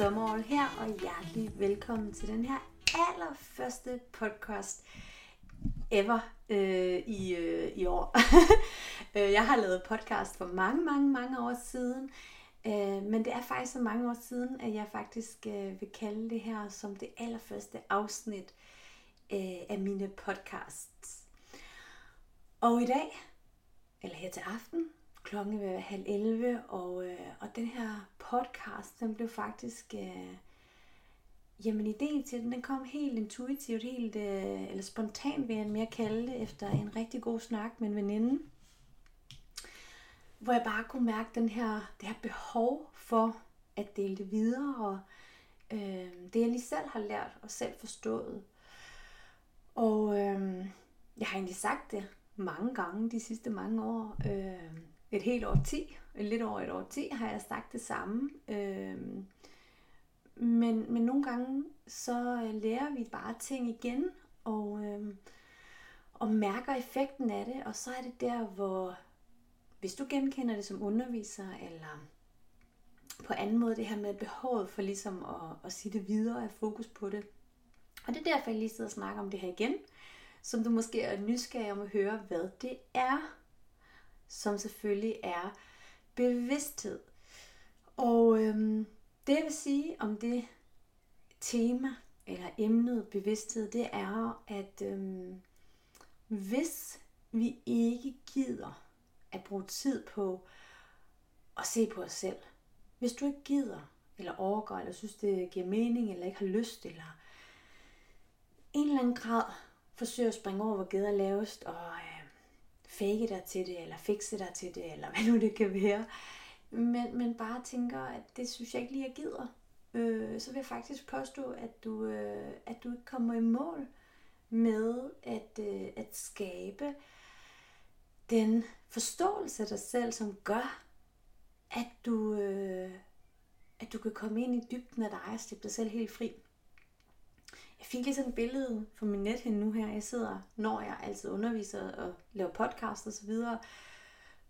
Sommerår her, og hjertelig velkommen til den her allerførste podcast ever øh, i, øh, i år. Øh, jeg har lavet podcast for mange, mange, mange år siden, øh, men det er faktisk så mange år siden, at jeg faktisk øh, vil kalde det her som det allerførste afsnit øh, af mine podcasts. Og i dag, eller her til aften, klokken vil være halv 11, og, øh, og den her podcast, den blev faktisk... Øh, jamen ideen til den, den kom helt intuitivt, helt, øh, eller spontant vil jeg mere kalde det, efter en rigtig god snak med en veninde. Hvor jeg bare kunne mærke den her, det her behov for at dele det videre, og øh, det jeg lige selv har lært og selv forstået. Og øh, jeg har egentlig sagt det mange gange de sidste mange år. Øh, et helt år ti, lidt over et år ti, har jeg sagt det samme. Øh, men, men nogle gange, så øh, lærer vi bare ting igen, og, øh, og mærker effekten af det, og så er det der, hvor hvis du genkender det som underviser, eller på anden måde det her med behovet for ligesom at, at sige det videre og have fokus på det. Og det er derfor, jeg lige sidder og snakker om det her igen, som du måske er nysgerrig om at høre, hvad det er som selvfølgelig er bevidsthed. Og øhm, det jeg vil sige om det tema eller emnet bevidsthed, det er, at øhm, hvis vi ikke gider at bruge tid på at se på os selv, hvis du ikke gider, eller overgår, eller synes det giver mening, eller ikke har lyst, eller en eller anden grad forsøger at springe over, hvor geder lavest, og øh, fake dig til det, eller fikse dig til det, eller hvad nu det kan være. Men, men bare tænker, at det synes jeg ikke lige, jeg gider. Øh, så vil jeg faktisk påstå, at du, øh, at du ikke kommer i mål med at, øh, at skabe den forståelse af dig selv, som gør, at du, øh, at du kan komme ind i dybden af dig og slippe dig selv helt fri. Jeg fik lige sådan et billede fra min nethinde nu her. Jeg sidder, når jeg altid underviser og laver podcast og så videre,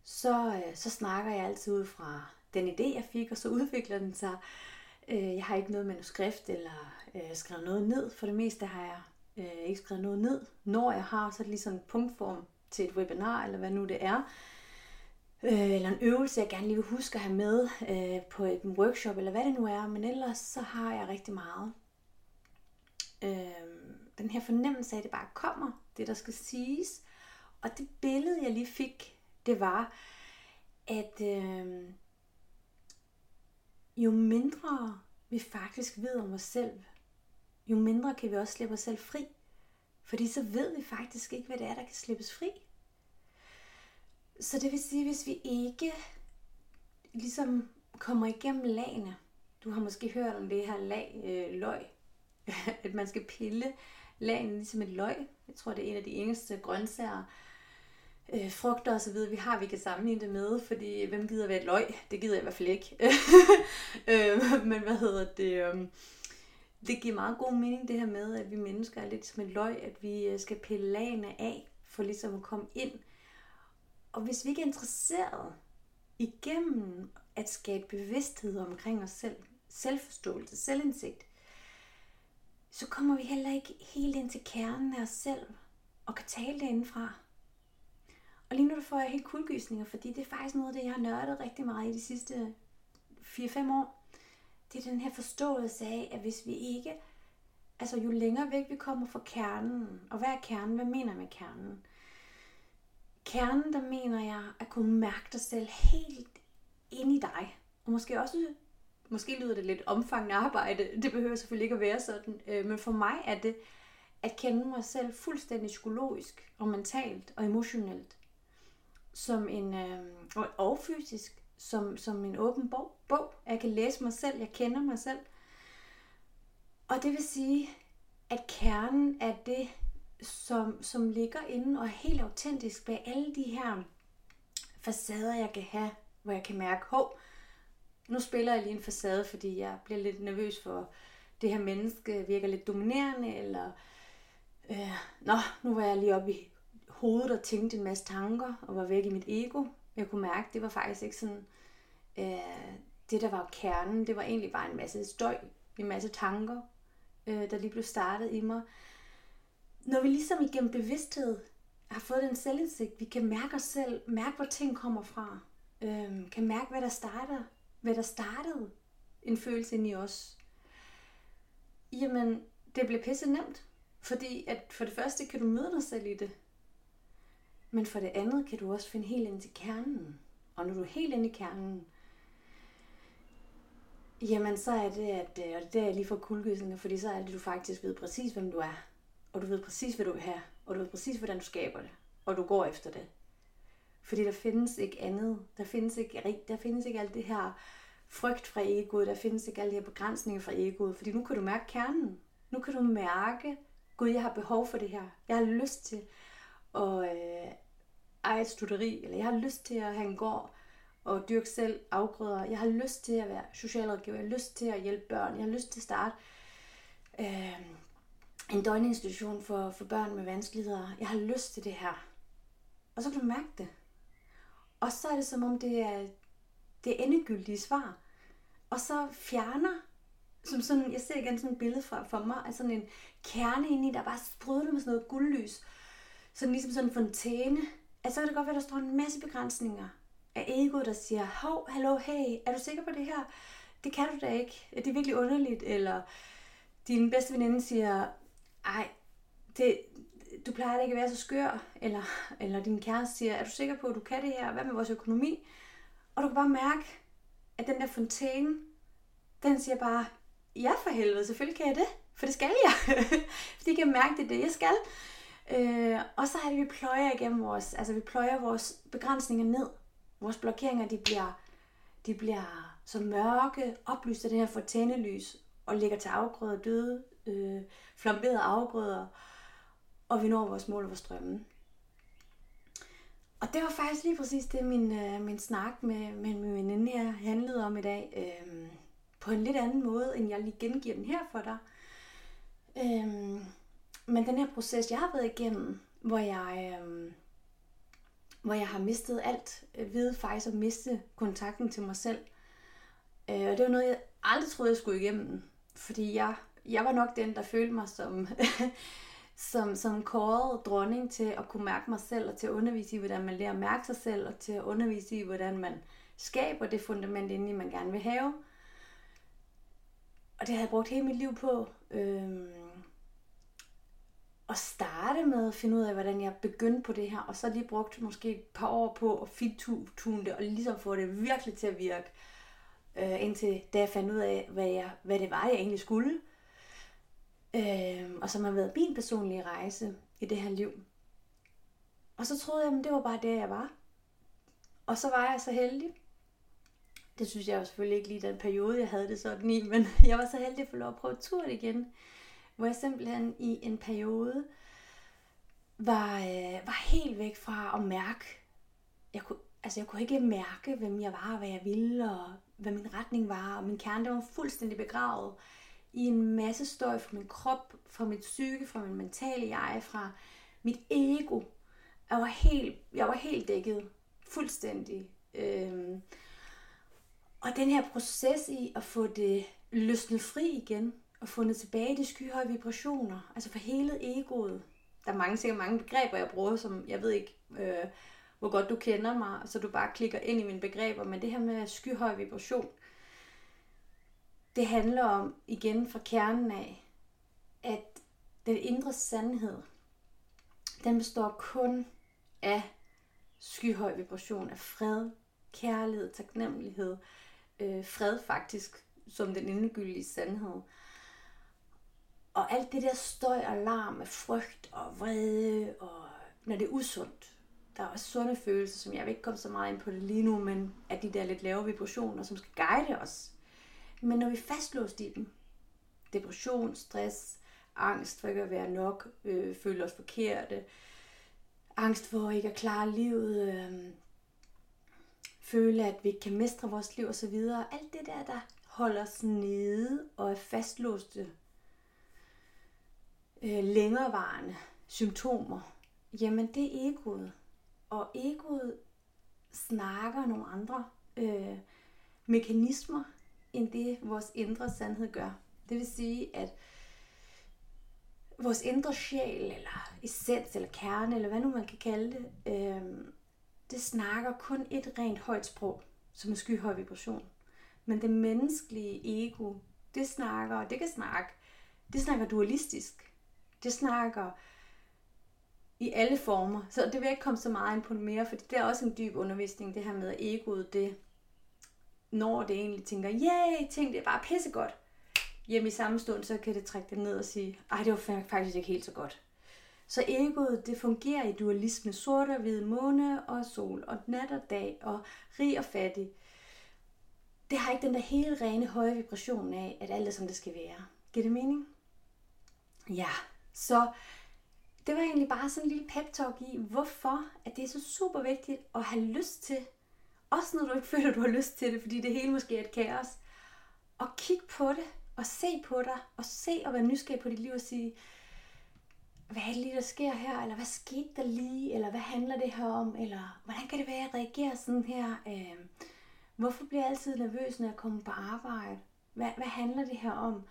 så, øh, så snakker jeg altid ud fra den idé, jeg fik, og så udvikler den sig. Øh, jeg har ikke noget manuskript eller øh, skrevet noget ned. For det meste har jeg øh, ikke skrevet noget ned. Når jeg har, så er det lige sådan en punktform til et webinar, eller hvad nu det er. eller en øvelse, jeg gerne lige vil huske at have med på et workshop, eller hvad det nu er. Men ellers så har jeg rigtig meget øh, den her fornemmelse af, at det bare kommer, det der skal siges. Og det billede, jeg lige fik, det var, at øh, jo mindre vi faktisk ved om os selv, jo mindre kan vi også slippe os selv fri. Fordi så ved vi faktisk ikke, hvad det er, der kan slippes fri. Så det vil sige, hvis vi ikke ligesom kommer igennem lagene, du har måske hørt om det her lag, øh, løg, at man skal pille lagene ligesom et løg. Jeg tror, det er en af de eneste grøntsager, øh, frugter og så videre, vi har, vi kan sammenligne det med, fordi hvem gider være et løg? Det gider jeg i hvert fald ikke. øh, men hvad hedder det? Øh, det giver meget god mening det her med, at vi mennesker er lidt som et løg, at vi øh, skal pille lagene af, for ligesom at komme ind. Og hvis vi ikke er interesseret igennem at skabe bevidsthed omkring os selv, selvforståelse, selvindsigt, så kommer vi heller ikke helt ind til kernen af os selv og kan tale det indenfra. Og lige nu får jeg helt kuldgysninger, fordi det er faktisk noget af det, jeg har nørdet rigtig meget i de sidste 4-5 år. Det er den her forståelse af, at hvis vi ikke, altså jo længere væk vi kommer fra kernen, og hvad er kernen? Hvad mener jeg med kernen? Kernen, der mener jeg at kunne mærke dig selv helt ind i dig. Og måske også måske lyder det lidt omfangende arbejde, det behøver selvfølgelig ikke at være sådan, øh, men for mig er det at kende mig selv fuldstændig psykologisk og mentalt og emotionelt, som en, øh, og fysisk, som, som en åben bog, bog. Jeg kan læse mig selv, jeg kender mig selv. Og det vil sige, at kernen er det, som, som ligger inde og er helt autentisk bag alle de her facader, jeg kan have, hvor jeg kan mærke, hov, nu spiller jeg lige en facade, fordi jeg bliver lidt nervøs for, det her menneske virker lidt dominerende, eller øh, nå, nu var jeg lige oppe i hovedet og tænkte en masse tanker, og var væk i mit ego. Jeg kunne mærke, det var faktisk ikke sådan, øh, det, der var kernen, det var egentlig bare en masse støj, en masse tanker, øh, der lige blev startet i mig. Når vi ligesom igennem bevidsthed har fået den selvindsigt, vi kan mærke os selv, mærke, hvor ting kommer fra, øh, kan mærke, hvad der starter, hvad der startede en følelse ind i os, jamen, det blev pisse nemt. Fordi at for det første kan du møde dig selv i det. Men for det andet kan du også finde helt ind til kernen. Og når du er helt inde i kernen, jamen så er det, at, øh, og det er lige for kuldegysninger, fordi så er det, at du faktisk ved præcis, hvem du er. Og du ved præcis, hvad du vil have. Og du ved præcis, hvordan du skaber det. Og du går efter det. Fordi der findes ikke andet. Der findes ikke, der findes ikke alt det her frygt fra egoet. Der findes ikke alle de her begrænsninger fra egoet. Fordi nu kan du mærke kernen. Nu kan du mærke, Gud, jeg har behov for det her. Jeg har lyst til at øh, eje et studeri, eller jeg har lyst til at have en gård og dyrke selv afgrøder. Jeg har lyst til at være socialrådgiver. Jeg har lyst til at hjælpe børn. Jeg har lyst til at starte øh, en døgninstitution for, for børn med vanskeligheder. Jeg har lyst til det her. Og så kan du mærke det. Og så er det som om, det er det endegyldige svar. Og så fjerner, som sådan, jeg ser igen sådan et billede fra, for mig, af sådan en kerne inde i, der bare sprudler med sådan noget guldlys. Sådan ligesom sådan en fontæne. Altså, så kan det godt være, der står en masse begrænsninger af egoet, der siger, hov, hallo, hey, er du sikker på det her? Det kan du da ikke. Det er virkelig underligt. Eller din bedste veninde siger, ej, det, du plejer da ikke at være så skør. Eller, eller din kæreste siger, er du sikker på, at du kan det her? Hvad med vores økonomi? Og du kan bare mærke, at den der fontæne, den siger bare, ja for helvede, selvfølgelig kan jeg det, for det skal jeg. Fordi jeg kan mærke, det er det, jeg skal. Øh, og så er det, vi pløjer igennem vores, altså vi pløjer vores begrænsninger ned. Vores blokeringer, de bliver, de bliver så mørke, oplyst af det her fontænelys, og ligger til afgrøder, døde, øh, flamberede afgrøder, og vi når vores mål og vores drømme. Og det var faktisk lige præcis det, min, øh, min snak med, med min veninde her handlede om i dag. Øh, på en lidt anden måde, end jeg lige gengiver den her for dig. Øh, men den her proces, jeg har været igennem, hvor jeg, øh, hvor jeg har mistet alt øh, ved faktisk at miste kontakten til mig selv. Øh, og det var noget, jeg aldrig troede, jeg skulle igennem. Fordi jeg, jeg var nok den, der følte mig som som, som kårede dronning til at kunne mærke mig selv, og til at undervise i, hvordan man lærer at mærke sig selv, og til at undervise i, hvordan man skaber det fundament indeni, man gerne vil have. Og det har jeg brugt hele mit liv på. Øhm, at starte med at finde ud af, hvordan jeg begyndte på det her, og så lige brugt måske et par år på at fintune det, og ligesom få det virkelig til at virke, øh, indtil da jeg fandt ud af, hvad, jeg, hvad det var, jeg egentlig skulle øh, og som har været min personlige rejse i det her liv. Og så troede jeg, at det var bare det, jeg var. Og så var jeg så heldig. Det synes jeg jo selvfølgelig ikke lige den periode, jeg havde det sådan i, men jeg var så heldig at få lov at prøve turen igen. Hvor jeg simpelthen i en periode var, øh, var helt væk fra at mærke. Jeg kunne, altså jeg kunne ikke mærke, hvem jeg var, hvad jeg ville, og hvad min retning var. Og min kerne der var fuldstændig begravet i en masse støj fra min krop, fra mit psyke, fra min mentale jeg, fra mit ego. Jeg var helt, jeg var helt dækket fuldstændig. Øhm, og den her proces i at få det løsnet fri igen, og fundet tilbage de skyhøje vibrationer, altså for hele egoet. Der er mange, sikkert mange begreber, jeg bruger, som jeg ved ikke, øh, hvor godt du kender mig, så du bare klikker ind i mine begreber, men det her med skyhøj vibration, det handler om, igen fra kernen af, at den indre sandhed, den består kun af skyhøj vibration, af fred, kærlighed, taknemmelighed, øh, fred faktisk, som den endegyldige sandhed. Og alt det der støj og larm af frygt og vrede, og når det er usundt. Der er også sunde følelser, som jeg vil ikke komme så meget ind på det lige nu, men at de der lidt lave vibrationer, som skal guide os men når vi er fastlåst i dem, depression, stress, angst for ikke at være nok, øh, føle os forkerte, angst for ikke at klare livet, øh, føle, at vi ikke kan mestre vores liv osv. Alt det der, der holder os nede og er fastlåste, øh, længerevarende symptomer, jamen det er egoet. Og egoet snakker nogle andre øh, mekanismer, end det vores indre sandhed gør. Det vil sige, at vores indre sjæl, eller essens, eller kerne, eller hvad nu man kan kalde det, øh, det snakker kun et rent højt sprog, som er skyhøj vibration. Men det menneskelige ego, det snakker, det kan snakke, det snakker dualistisk. Det snakker i alle former. Så det vil jeg ikke komme så meget ind på mere, for det er også en dyb undervisning, det her med egoet, det når det egentlig tænker, yay, tænk, det er bare pissegodt. Jamen i samme stund, så kan det trække det ned og sige, ej, det var faktisk ikke helt så godt. Så egoet, det fungerer i dualisme, sort og hvid måne og sol, og nat og dag, og rig og fattig. Det har ikke den der helt rene høje vibration af, at alt er som det skal være. Giver det mening? Ja, så det var egentlig bare sådan en lille pep talk i, hvorfor at det er så super vigtigt at have lyst til, også når du ikke føler, du har lyst til det, fordi det hele måske er et kaos, og kig på det, og se på dig, og se og være nysgerrig på dit liv og sige, hvad er det lige, der sker her? Eller hvad skete der lige? Eller hvad handler det her om? Eller hvordan kan det være, at jeg reagerer sådan her? Øh, hvorfor bliver jeg altid nervøs, når jeg kommer på arbejde? Hvad, hvad handler det her om?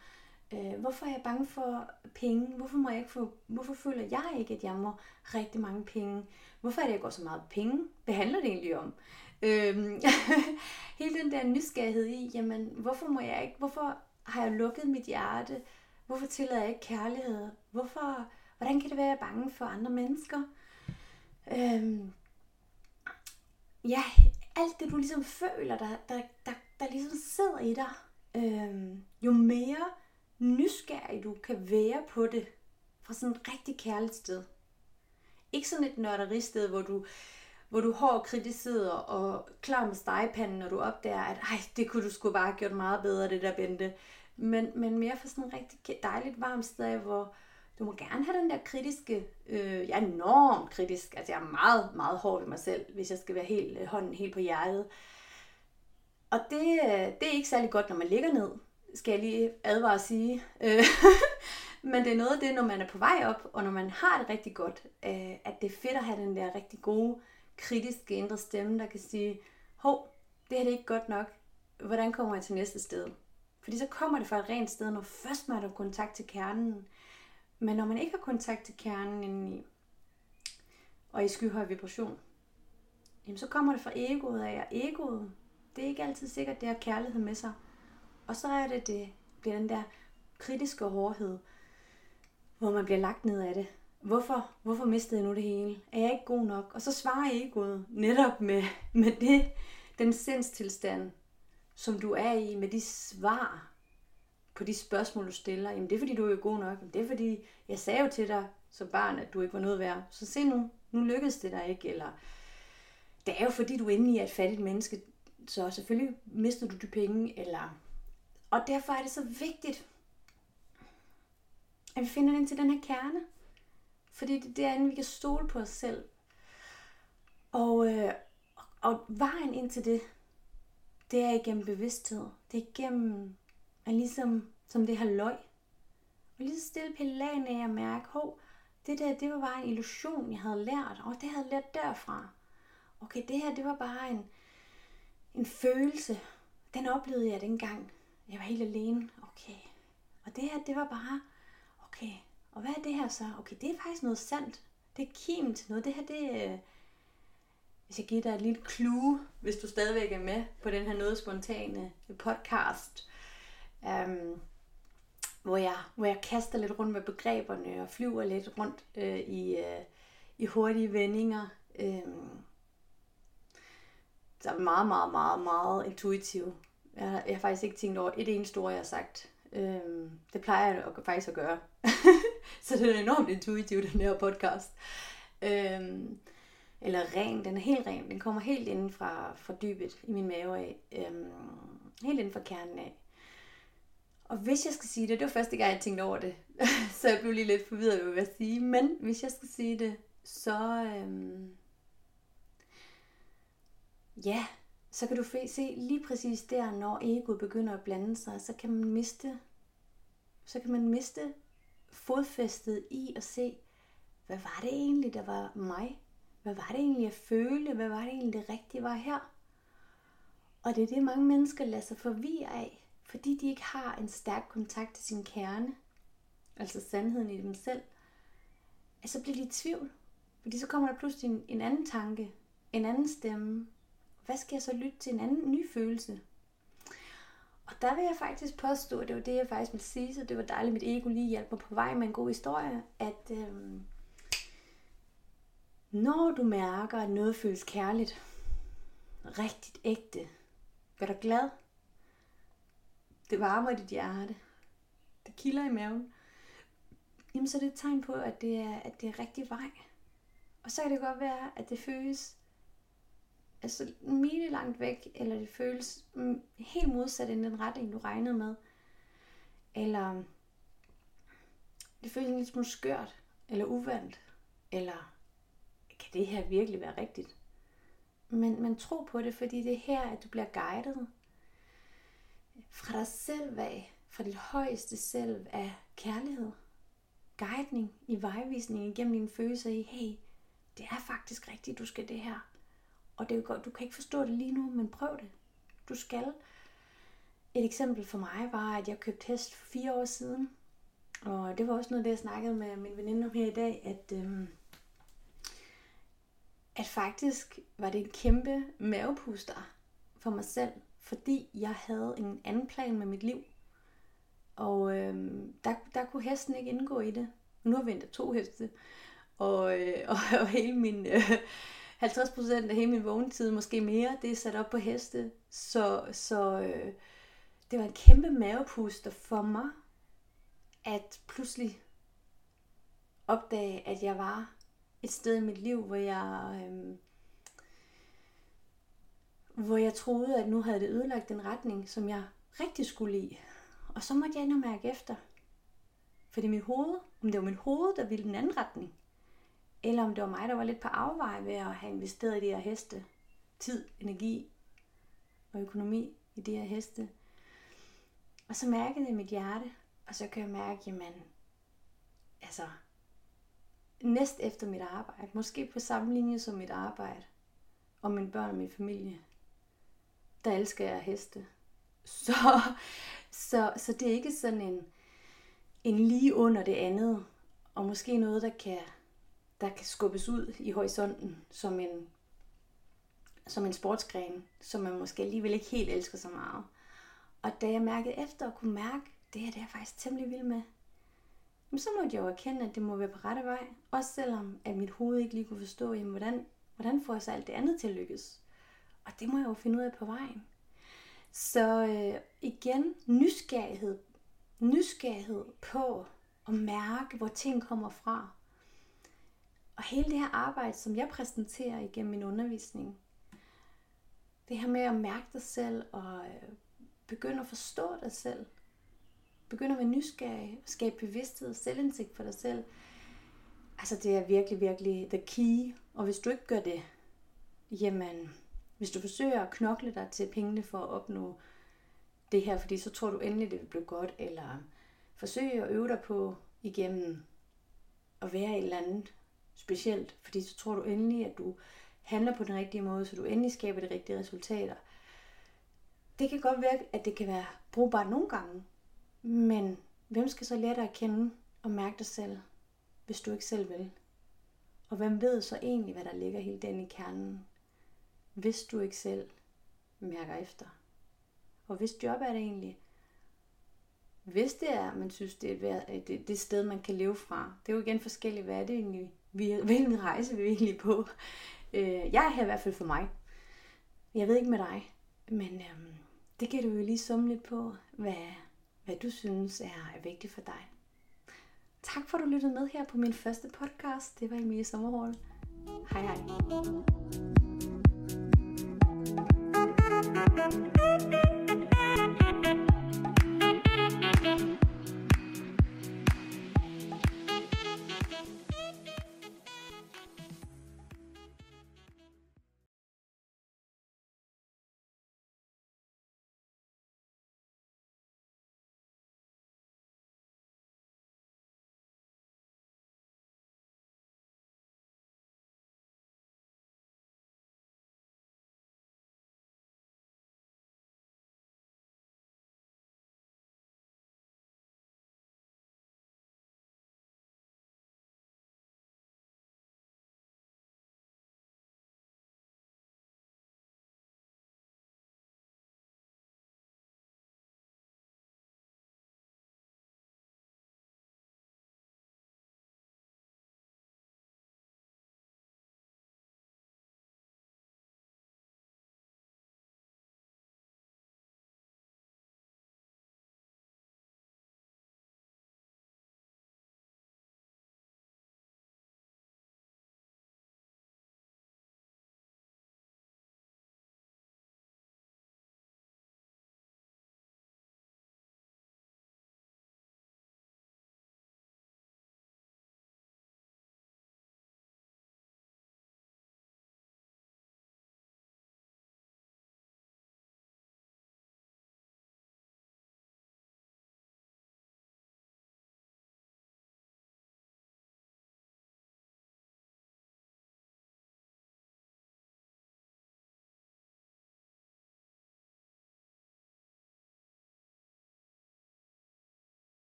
Øh, hvorfor er jeg bange for penge? Hvorfor, må jeg ikke få, hvorfor føler jeg ikke, at jeg må rigtig mange penge? Hvorfor er det, at jeg går så meget penge? Hvad handler det egentlig om? Øhm, hele den der nysgerrighed i, jamen, hvorfor må jeg ikke, hvorfor har jeg lukket mit hjerte? Hvorfor tillader jeg ikke kærlighed? Hvorfor, hvordan kan det være, at jeg er bange for andre mennesker? Øhm, ja, alt det du ligesom føler, der, der, der, der ligesom sidder i dig, øhm, jo mere nysgerrig du kan være på det, fra sådan et rigtig kærligt sted. Ikke sådan et nørderisted, hvor du, hvor du hård kritiserer og klar med stegepanden, når du opdager, at ej, det kunne du sgu bare have gjort meget bedre, det der Bente. Men, men mere for sådan en rigtig dejligt varmt sted, hvor du må gerne have den der kritiske, øh, jeg er enormt kritisk, altså jeg er meget, meget hård ved mig selv, hvis jeg skal være helt, øh, hånden helt på hjertet. Og det, øh, det er ikke særlig godt, når man ligger ned, skal jeg lige advare at sige. Øh, men det er noget af det, når man er på vej op, og når man har det rigtig godt, øh, at det er fedt at have den der rigtig gode, kritiske indre stemme, der kan sige, hov, det her det er ikke godt nok. Hvordan kommer jeg til næste sted? Fordi så kommer det fra et rent sted, når først man har kontakt til kernen. Men når man ikke har kontakt til kernen indeni, og i skyhøj vibration, jamen så kommer det fra egoet af, og egoet, det er ikke altid sikkert, det har kærlighed med sig. Og så er det, det bliver den der kritiske hårdhed, hvor man bliver lagt ned af det. Hvorfor, hvorfor mistede jeg nu det hele? Er jeg ikke god nok? Og så svarer egoet netop med, med det, den sindstilstand, som du er i, med de svar på de spørgsmål, du stiller. Jamen det er fordi, du er god nok. Jamen, det er fordi, jeg sagde jo til dig som barn, at du ikke var noget værd. Så se nu, nu lykkedes det dig ikke. Eller det er jo fordi, du er et fattigt menneske, så selvfølgelig mister du de penge, eller og derfor er det så vigtigt, at vi finder ind til den her kerne. Fordi det er derinde, vi kan stole på os selv. Og, øh, og vejen ind til det, det er igennem bevidsthed. Det er igennem, at ligesom som det her løg. Og lige så stille pille lagen af at mærke, hov, det der, det var bare en illusion, jeg havde lært. Og det havde jeg lært derfra. Okay, det her, det var bare en, en følelse. Den oplevede jeg dengang. Jeg var helt alene. Okay. Og det her, det var bare, okay. Og hvad er det her så? Okay, det er faktisk noget sandt. Det er kim til noget. Det her, det er, hvis jeg giver dig et lille clue, hvis du stadigvæk er med på den her noget spontane podcast, um, hvor, jeg, hvor jeg kaster lidt rundt med begreberne og flyver lidt rundt øh, i, øh, i hurtige vendinger. Øh, så er meget, meget, meget, meget intuitiv. Jeg, jeg har faktisk ikke tænkt over et eneste ord, jeg har sagt. Øhm, det plejer jeg faktisk at gøre. så det er enormt intuitivt, den her podcast. Øhm, eller ren, den er helt ren. Den kommer helt inden fra, fra dybet i min mave af. Øhm, helt inden fra kernen af. Og hvis jeg skal sige det, det var første gang, jeg tænkte over det. så jeg blev lige lidt forvirret over, hvad jeg sige. Men hvis jeg skal sige det, så... Øhm, ja, så kan du se lige præcis der, når egoet begynder at blande sig, så kan man miste, så kan man miste fodfæstet i at se, hvad var det egentlig, der var mig? Hvad var det egentlig, jeg følte? Hvad var det egentlig, det rigtige var her? Og det er det, mange mennesker lader sig forvirre af, fordi de ikke har en stærk kontakt til sin kerne, altså sandheden i dem selv, at så bliver de i tvivl. Fordi så kommer der pludselig en, en anden tanke, en anden stemme. Hvad skal jeg så lytte til? En anden ny følelse. Og der vil jeg faktisk påstå, det var det, jeg faktisk ville sige, så det var dejligt, at mit ego lige hjalp mig på vej med en god historie, at øhm, når du mærker, at noget føles kærligt, rigtigt ægte, gør dig glad, det varmer i dit hjerte, det kilder i maven, jamen så er det et tegn på, at det er, at det er rigtig vej. Og så kan det godt være, at det føles altså mile langt væk, eller det føles helt modsat end den retning, du regnede med. Eller det føles en lille smule skørt, eller uvandt, eller kan det her virkelig være rigtigt? Men, men tro på det, fordi det er her, at du bliver guidet fra dig selv af, fra dit højeste selv af kærlighed, guidning i vejvisning igennem dine følelser i, hey, det er faktisk rigtigt, du skal det her. Og det er godt, du kan ikke forstå det lige nu, men prøv det. Du skal. Et eksempel for mig var, at jeg købte hest for fire år siden. Og det var også noget, det jeg snakkede med min veninde om her i dag, at, øhm, at faktisk var det en kæmpe mavepuster for mig selv, fordi jeg havde en anden plan med mit liv. Og øhm, der, der kunne hesten ikke indgå i det. Nu har vi endda to heste. Og, øh, og, og hele min... Øh, 50% af hele min vågnetid, måske mere, det er sat op på heste. Så, så øh, det var en kæmpe mavepuster for mig, at pludselig opdage, at jeg var et sted i mit liv, hvor jeg, øh, hvor jeg troede, at nu havde det ødelagt den retning, som jeg rigtig skulle i. Og så måtte jeg ind og mærke efter. Fordi mit hoved, om det var mit hoved, der ville den anden retning, eller om det var mig, der var lidt på afvej ved at have investeret i de her heste. Tid, energi og økonomi i de her heste. Og så mærkede jeg mit hjerte, og så kan jeg mærke, jamen, altså, næst efter mit arbejde, måske på samme linje som mit arbejde, og mine børn og min familie, der elsker jeg heste. Så, så, så det er ikke sådan en, en lige under det andet, og måske noget, der kan der kan skubbes ud i horisonten som en, som en sportsgren, som man måske alligevel ikke helt elsker så meget. Og da jeg mærkede efter og kunne mærke, det er det er jeg faktisk temmelig vild med, så måtte jeg jo erkende, at det må være på rette vej. Også selvom at mit hoved ikke lige kunne forstå, jamen, hvordan, hvordan får jeg så alt det andet til at lykkes. Og det må jeg jo finde ud af på vejen. Så øh, igen, nysgerrighed. Nysgerrighed på at mærke, hvor ting kommer fra. Og hele det her arbejde, som jeg præsenterer igennem min undervisning, det her med at mærke dig selv og øh, begynde at forstå dig selv, begynde at være nysgerrig, skabe bevidsthed og selvindsigt for dig selv, altså det er virkelig, virkelig the key. Og hvis du ikke gør det, jamen, hvis du forsøger at knokle dig til pengene for at opnå det her, fordi så tror du endelig, det vil blive godt, eller forsøge at øve dig på igennem at være et eller andet specielt, fordi så tror du endelig, at du handler på den rigtige måde, så du endelig skaber de rigtige resultater. Det kan godt være, at det kan være brugbart nogle gange, men hvem skal så lære dig at kende og mærke dig selv, hvis du ikke selv vil? Og hvem ved så egentlig, hvad der ligger helt den i kernen, hvis du ikke selv mærker efter? Og hvis job er det egentlig? Hvis det er, man synes, det er det, det sted, man kan leve fra. Det er jo igen forskelligt, hvad er det egentlig, hvilken rejse vi er egentlig på. Øh, jeg er her i hvert fald for mig. Jeg ved ikke med dig, men øhm, det kan du jo lige summe lidt på, hvad, hvad du synes er, er vigtigt for dig. Tak for at du lyttede med her på min første podcast. Det var Emilie Sommerhål. Hej hej.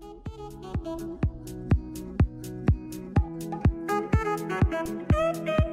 Thank you.